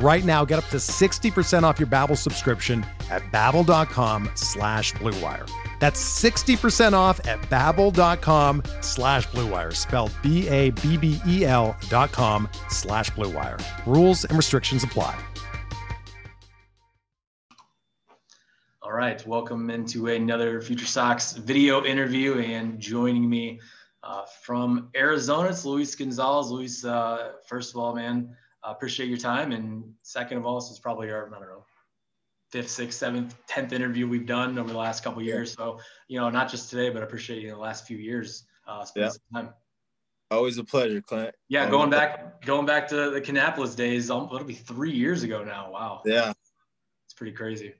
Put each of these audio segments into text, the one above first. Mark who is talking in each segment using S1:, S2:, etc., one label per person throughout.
S1: Right now, get up to 60% off your Babbel subscription at babbel.com slash bluewire. That's 60% off at babbel.com slash bluewire, spelled B-A-B-B-E-L dot com slash bluewire. Rules and restrictions apply.
S2: All right, welcome into another Future Sox video interview and joining me uh, from Arizona, it's Luis Gonzalez. Luis, uh, first of all, man, uh, appreciate your time. And second of all, this is probably our, I don't know, fifth, sixth, seventh, tenth interview we've done over the last couple years. So, you know, not just today, but I appreciate you know, the last few years uh, spending yeah. time.
S3: Always a pleasure, Clint.
S2: Yeah, Always going back, going back to the Kannapolis days. Um, it'll be three years ago now. Wow.
S3: Yeah,
S2: it's pretty crazy.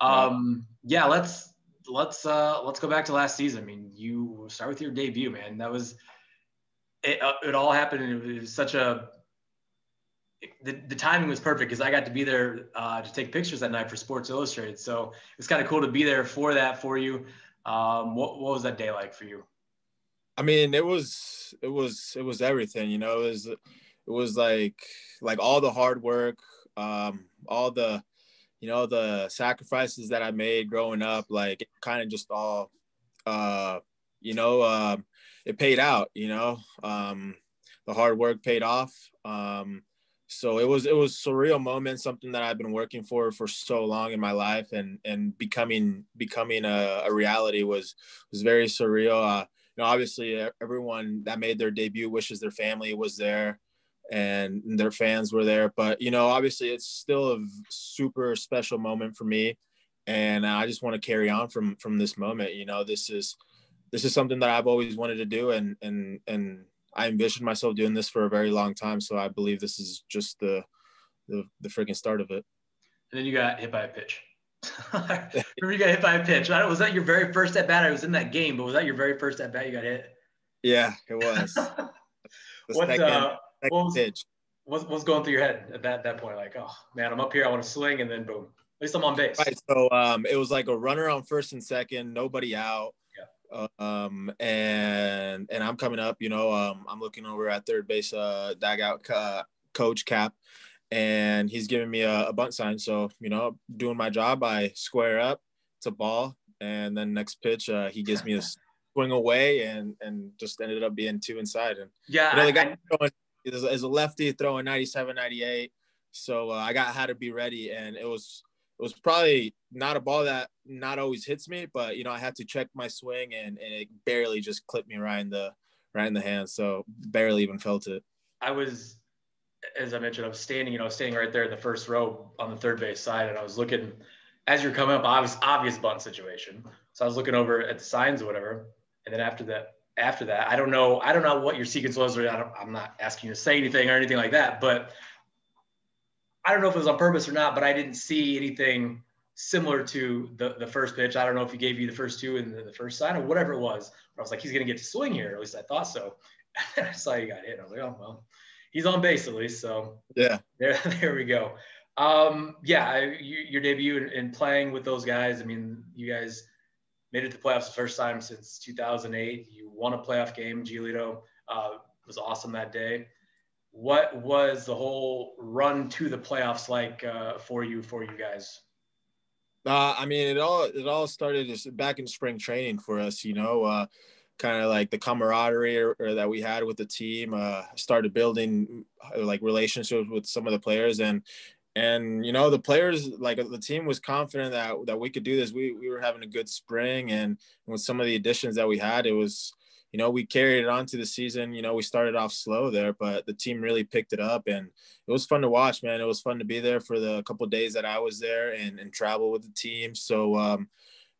S2: Um, yeah, let's let's uh let's go back to last season. I mean, you start with your debut, man. That was it. Uh, it all happened, and it was such a the, the timing was perfect because I got to be there uh, to take pictures that night for Sports Illustrated. So it's kind of cool to be there for that for you. Um, what, what was that day like for you?
S3: I mean, it was it was it was everything. You know, it was it was like like all the hard work, um, all the you know the sacrifices that I made growing up. Like kind of just all, uh, you know, uh, it paid out. You know, um, the hard work paid off. Um, so it was it was surreal moment something that i've been working for for so long in my life and and becoming becoming a, a reality was was very surreal. Uh you know obviously everyone that made their debut wishes their family was there and their fans were there. But you know obviously it's still a super special moment for me. And i just want to carry on from from this moment you know? This is this is something that i've always wanted to do and and and I envisioned myself doing this for a very long time. So I believe this is just the the, the freaking start of it.
S2: And then you got hit by a pitch. Remember you got hit by a pitch. Was that your very first at bat? I was in that game, but was that your very first at bat you got hit?
S3: Yeah, it was.
S2: what, second, uh, second what, was, pitch. What, was going through your head at that, that point? Like, oh man, I'm up here. I want to swing, and then boom. At least I'm on base.
S3: Right. So um, it was like a runner on first and second, nobody out um, and and I'm coming up. You know, um, I'm looking over at third base, uh, dugout uh, coach Cap, and he's giving me a, a bunt sign. So you know, doing my job, I square up. It's a ball, and then next pitch, uh, he gives me a swing away, and and just ended up being two inside. And
S2: yeah,
S3: you know, the guy I, throwing, is, is a lefty throwing 97, 98. So uh, I got how to be ready, and it was it was probably not a ball that not always hits me, but you know, I had to check my swing and, and it barely just clipped me right in the right in the hand. So barely even felt it.
S2: I was as I mentioned, I was standing, you know, standing right there in the first row on the third base side, and I was looking as you're coming up, obvious obvious bunt situation. So I was looking over at the signs or whatever, and then after that, after that, I don't know, I don't know what your sequence was, or I am not asking you to say anything or anything like that, but I don't know if it was on purpose or not, but I didn't see anything similar to the, the first pitch. I don't know if he gave you the first two and the, the first sign or whatever it was. But I was like, he's going to get to swing here. At least I thought so. And I saw you got hit. I was like, oh, well, he's on base at least. So
S3: yeah,
S2: there, there we go. Um, yeah, you, your debut in, in, playing with those guys. I mean, you guys made it to playoffs the first time since 2008. You won a playoff game. Giolito uh, was awesome that day what was the whole run to the playoffs like uh, for you for you guys?
S3: Uh, I mean, it all it all started just back in spring training for us. You know, uh, kind of like the camaraderie or, or that we had with the team. Uh, started building uh, like relationships with some of the players, and and you know the players like the team was confident that that we could do this. We we were having a good spring, and with some of the additions that we had, it was you know, we carried it on to the season. You know, we started off slow there, but the team really picked it up and it was fun to watch, man. It was fun to be there for the couple days that I was there and, and travel with the team. So, um,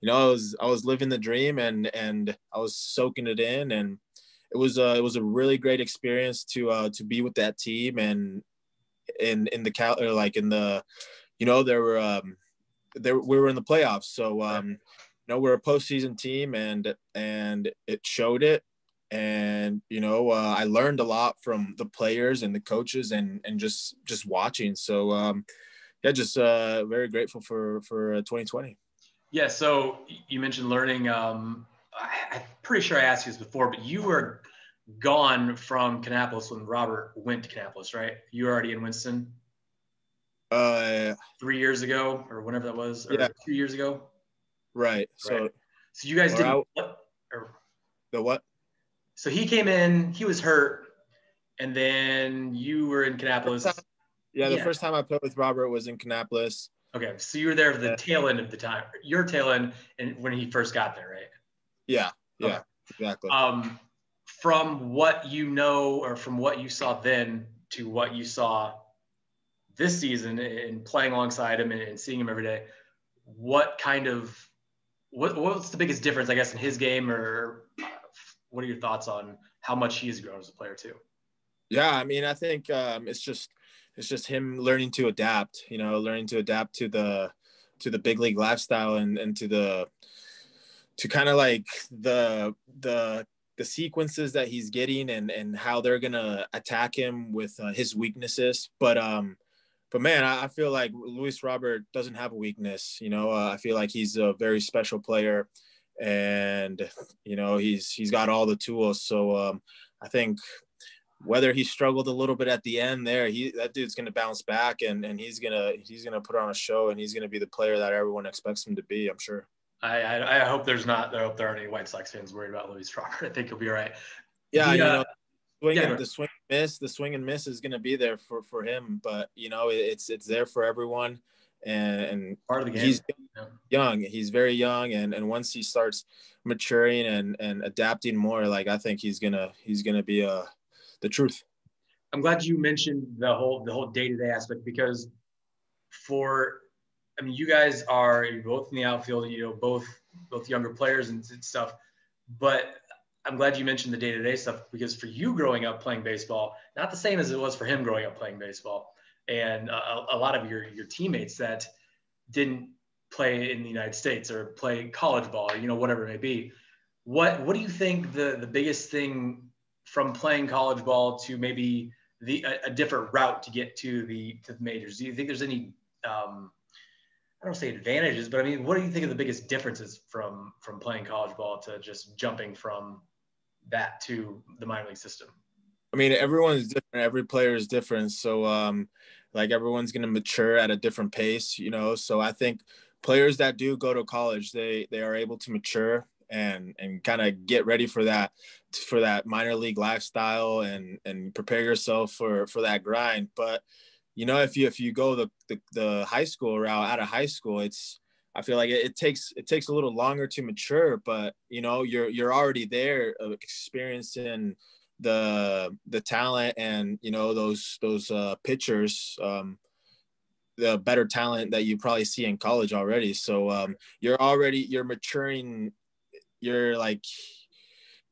S3: you know, I was, I was living the dream and, and I was soaking it in and it was, uh, it was a really great experience to, uh, to be with that team and in, in the cal or like in the, you know, there were, um, there, we were in the playoffs. So, um, know we're a postseason team and and it showed it. And you know uh, i learned a lot from the players and the coaches and and just just watching. So um yeah just uh very grateful for for 2020 uh,
S2: yeah so you mentioned learning um I, i'm pretty sure i asked you this before but you were gone from Kannapolis when robert went to Kannapolis right? You were already in winston?
S3: Uh
S2: three years ago or whenever that was or yeah. two years ago
S3: Right. So, right.
S2: so you guys did what? Or,
S3: the what?
S2: So he came in, he was hurt, and then you were in Kannapolis.
S3: Yeah, the yeah. first time I played with Robert was in Kannapolis.
S2: Okay, so you were there for the tail end of the time, your tail end, and when he first got there, right?
S3: Yeah, yeah, okay. exactly.
S2: Um, from what you know, or from what you saw then to what you saw this season, and playing alongside him and seeing him every day, what kind of what, what's the biggest difference, I guess, in his game, or what are your thoughts on how much he's grown as a player too?
S3: Yeah, I mean, I think um, it's just it's just him learning to adapt. You know, learning to adapt to the to the big league lifestyle and and to the to kind of like the the the sequences that he's getting and and how they're gonna attack him with uh, his weaknesses. But um, but man, I, I, feel like Luis Robert doesn't have a weakness. You know, uh, I feel like he's a very special player, and you know he's he's got all the tools. So um, I think whether he struggled a little bit at the end there, he that dude's gonna bounce back and and he's gonna he's gonna put on a show and he's gonna be the player that everyone expects him to be. I'm sure.
S2: I I, I hope there's not I hope there aren't any White Sox fans worried about Luis Robert. I think he'll be all right.
S3: Yeah, the, you know, swing yeah. the swing miss the swing and miss is going to be there for for him but you know it's it's there for everyone and, and
S2: part of the game.
S3: he's young he's very young and and once he starts maturing and and adapting more like i think he's gonna he's gonna be uh the truth.
S2: I'm glad you mentioned the whole the whole day-to-day aspect because for i mean you guys are both in the outfield you know both both younger players and stuff but I'm glad you mentioned the day-to-day stuff because for you growing up playing baseball, not the same as it was for him growing up playing baseball, and a, a lot of your your teammates that didn't play in the United States or play college ball or you know whatever it may be. What what do you think the the biggest thing from playing college ball to maybe the a, a different route to get to the to the majors? Do you think there's any um, I don't say advantages, but I mean, what do you think of the biggest differences from from playing college ball to just jumping from that to the minor league system?
S3: I mean, everyone's different. Every player is different. So, um, like everyone's going to mature at a different pace, you know. So I think players that do go to college, they they are able to mature and and kind of get ready for that for that minor league lifestyle and and prepare yourself for for that grind. But you know, if you if you go the the, the high school route out of high school, it's I feel like it, it, takes it takes a little longer to mature, but you know you're you're already there, experiencing the the talent and you know those those uh, pitchers, um, the better talent that you probably see in college already. So um, you're already you're maturing. You're like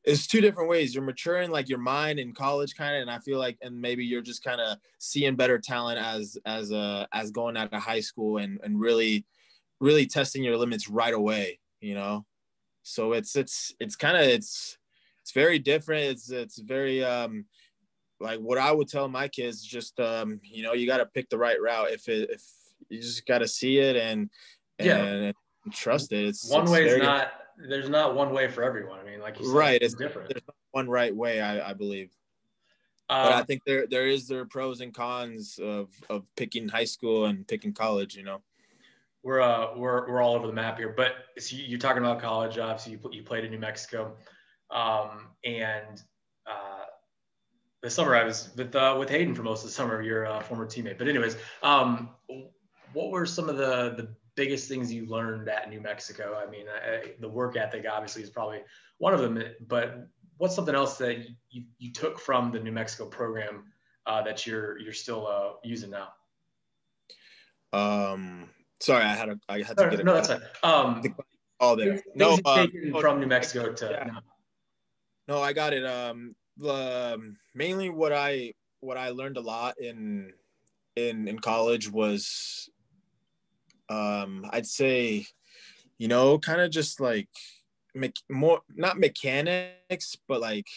S3: it's two different ways. You're maturing like your mind in college, kind of, and I feel like, and maybe you're just kind of seeing better talent as as uh as going out of high school and and really really testing your limits right away you know? So it's it's it's kind of it's it's very different. It's it's very um like what i would tell my kids just um you know you got to pick the right route. If it if you just got to see it and and, yeah. and trust it it's
S2: one way is not there's not one way for everyone. I mean like
S3: said, right it's, it's different. there's one right way i, I believe. Um, but i um, think there there is there pros and cons of of picking high school and picking college you know
S2: we're uh, we're we're all over the map here. But so you're talking about college. Obviously, you you played in New Mexico, um, and uh, the summer I was with uh, with Hayden for most of the summer. Your uh, former teammate. But anyways, um, what were some of the the biggest things you learned at New Mexico? I mean, I, the work ethic obviously is probably one of them. But what's something else that you, you took from the New Mexico program uh, that you're you're still uh, using now?
S3: Um, sorry, I had a I had to
S2: no,
S3: get
S2: no, that's fine. Um,
S3: all there. No, uh,
S2: from New Mexico to
S3: yeah. no. no, I got it. Um, the um, mainly what I what I learned a lot in in in college was um I'd say you know kind of just like me- more not mechanics but like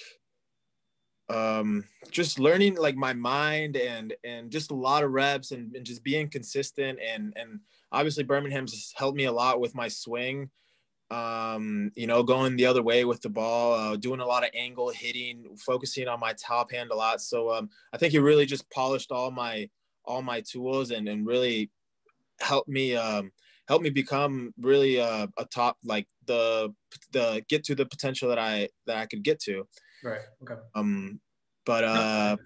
S3: um just learning like my mind and and just a lot of reps and, and just being consistent and and obviously birmingham's helped me a lot with my swing um, you know, going the other way with the ball, uh, doing a lot of angle hitting, focusing on my top hand a lot. So um, I think it really just polished all my all my tools and and really helped me um, help me become really uh, a top like the the get to the potential that I that I could get to.
S2: Right. Okay.
S3: Um, but uh,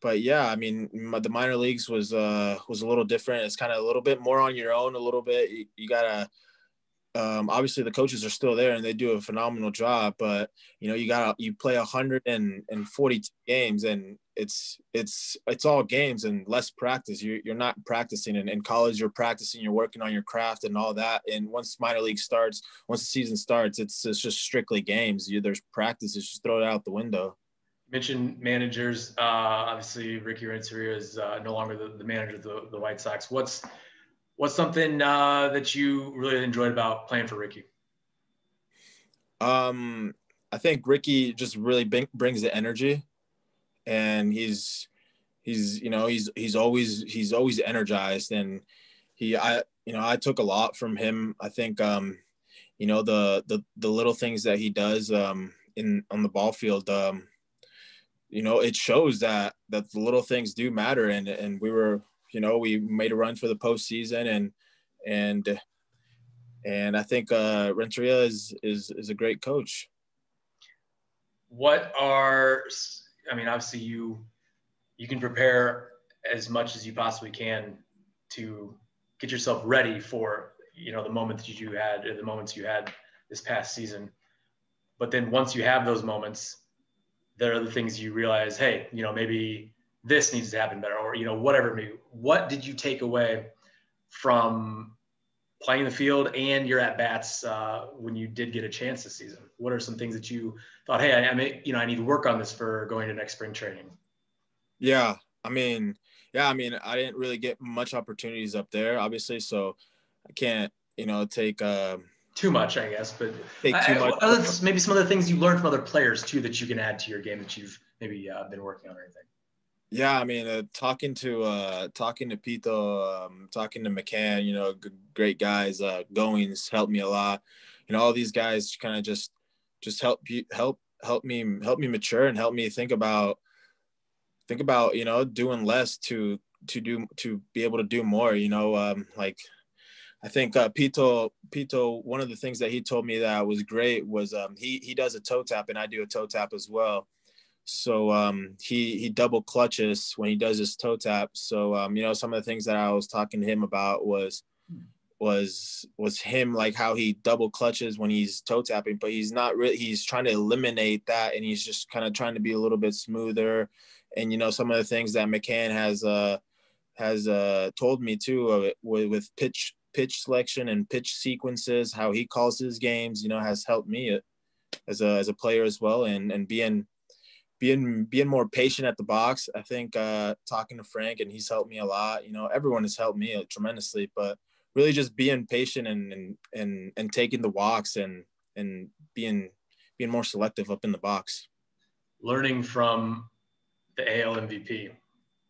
S3: but yeah, I mean, the minor leagues was uh was a little different. It's kind of a little bit more on your own, a little bit. You, you gotta um, obviously the coaches are still there and they do a phenomenal job but you know you gotta you play 140 games and it's it's it's all games and less practice. You're, you're not practicing and in college you're practicing you're working on your craft and all that. And once minor league starts once the season starts it's it's just strictly games. You, there's practice it's just throw it out the window.
S2: You mentioned managers. Uh, obviously ricky renteria is uh, no longer the, the manager of the, the white sox. What's what's something uh, that you really enjoyed about playing for Ricky?
S3: Um, I think Ricky just really brings the energy, and he's he's you know he's he's always he's always energized, and he I you know I took a lot from him. I think um, you know the the the little things that he does um, in on the ball field. Um, you know, it shows that that the little things do matter, and and we were you know, we made a run for the postseason and and and I think uh, Renteria is is is a great coach.
S2: What are I mean, obviously you you can prepare as much as you possibly can to get yourself ready for you know the moments that you had the moments you had this past season. But then once you have those moments, there are the things you realize, hey, you know, maybe this needs to happen better, or you know, whatever. Maybe what did you take away from playing the field and your at bats uh, when you did get a chance this season? What are some things that you thought, hey, I, I may, you know, I need to work on this for going to next spring training?
S3: Yeah, I mean, yeah, I mean, I didn't really get much opportunities up there, obviously, so I can't, you know, take. Uh,
S2: too much, I guess, but take too I, much. Other, maybe some other things you learned from other players too that you can add to your game that you've maybe uh, been working on or anything.
S3: Yeah, I mean, uh, talking to uh, talking to Pito, um, talking to McCann, you know, g- great guys. Uh, Goins helped me a lot. You know, all these guys kind of just just help help help me help me mature and help me think about think about you know doing less to to do to be able to do more. You know, um, like I think uh, Pito Pito. One of the things that he told me that was great was um, he he does a toe tap and I do a toe tap as well so um, he he double clutches when he does his toe tap. So um, you know, some of the things that I was talking to him about was was was him like how he double clutches when he's toe tapping, but he's not really. He's trying to eliminate that, and he's just kind of trying to be a little bit smoother. And you know, some of the things that McCann has uh has uh told me too of it with, with pitch pitch selection and pitch sequences, how he calls his games. You know, has helped me as a as a player as well, and and being being being more patient at the box. I think uh, talking to Frank and he's helped me a lot. You know, everyone has helped me tremendously, but really just being patient and and and, and taking the walks and and being being more selective up in the box.
S2: Learning from the AL MVP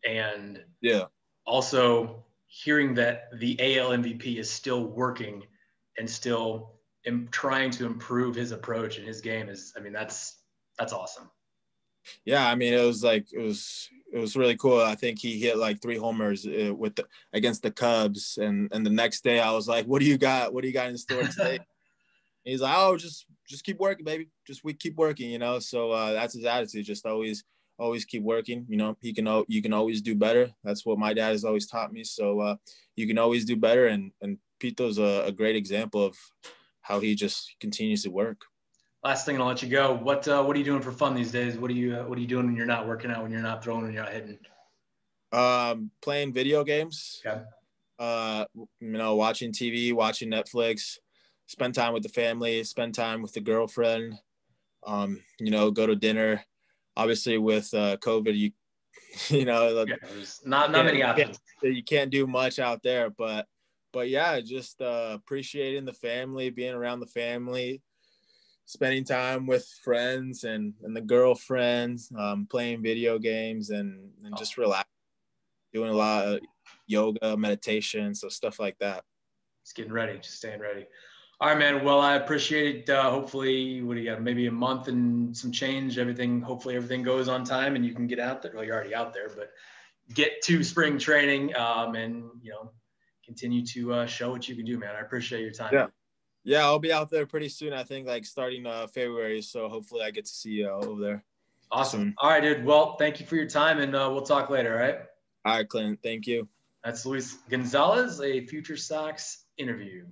S2: and
S3: yeah,
S2: also hearing that the AL MVP is still working and still trying to improve his approach and his game is I mean that's that's awesome
S3: yeah, I mean, it was like it was it was really cool. I think he hit like three homers uh, with the, against the Cubs, and and the next day I was like, "What do you got? What do you got in store today?" he's like, "Oh, just just keep working, baby. Just we keep working, you know." So uh, that's his attitude. Just always always keep working. You know, he can you can always do better. That's what my dad has always taught me. So uh, you can always do better, and and Pito's a, a great example of how he just continues to work
S2: last thing, and I'll let you go. What uh, what are you doing for fun these days? What are you uh, what are you doing when you're not working out? When you're not throwing? When you're not hitting?
S3: Um, playing video games.
S2: Okay.
S3: Uh, you know, watching TV, watching Netflix, spend time with the family, spend time with the girlfriend. Um, you know, go to dinner. Obviously, with uh, COVID, you you know,
S2: yeah, not not many options.
S3: You can't do much out there, but but yeah, just uh, appreciating the family, being around the family, spending time with friends and and the girlfriends, um, playing video games, and and just relax, doing a lot of yoga, meditation, so stuff like that.
S2: Just getting ready, just staying ready. All right, man. Well, I appreciate it. Uh, hopefully, what do you got? Maybe a month and some change. Everything, hopefully, everything goes on time and you can get out there. Well, you're already out there, but get to spring training um, and you know continue to uh, show what you can do, man. I appreciate your time.
S3: Yeah, yeah. I'll be out there pretty soon. I think like starting uh, February. So hopefully, I get to see you all over there.
S2: Awesome. Soon. All right, dude. Well, thank you for your time, and uh, we'll talk later. All right.
S3: All right, Clint. Thank you.
S2: That's Luis Gonzalez, a Future Sox interview.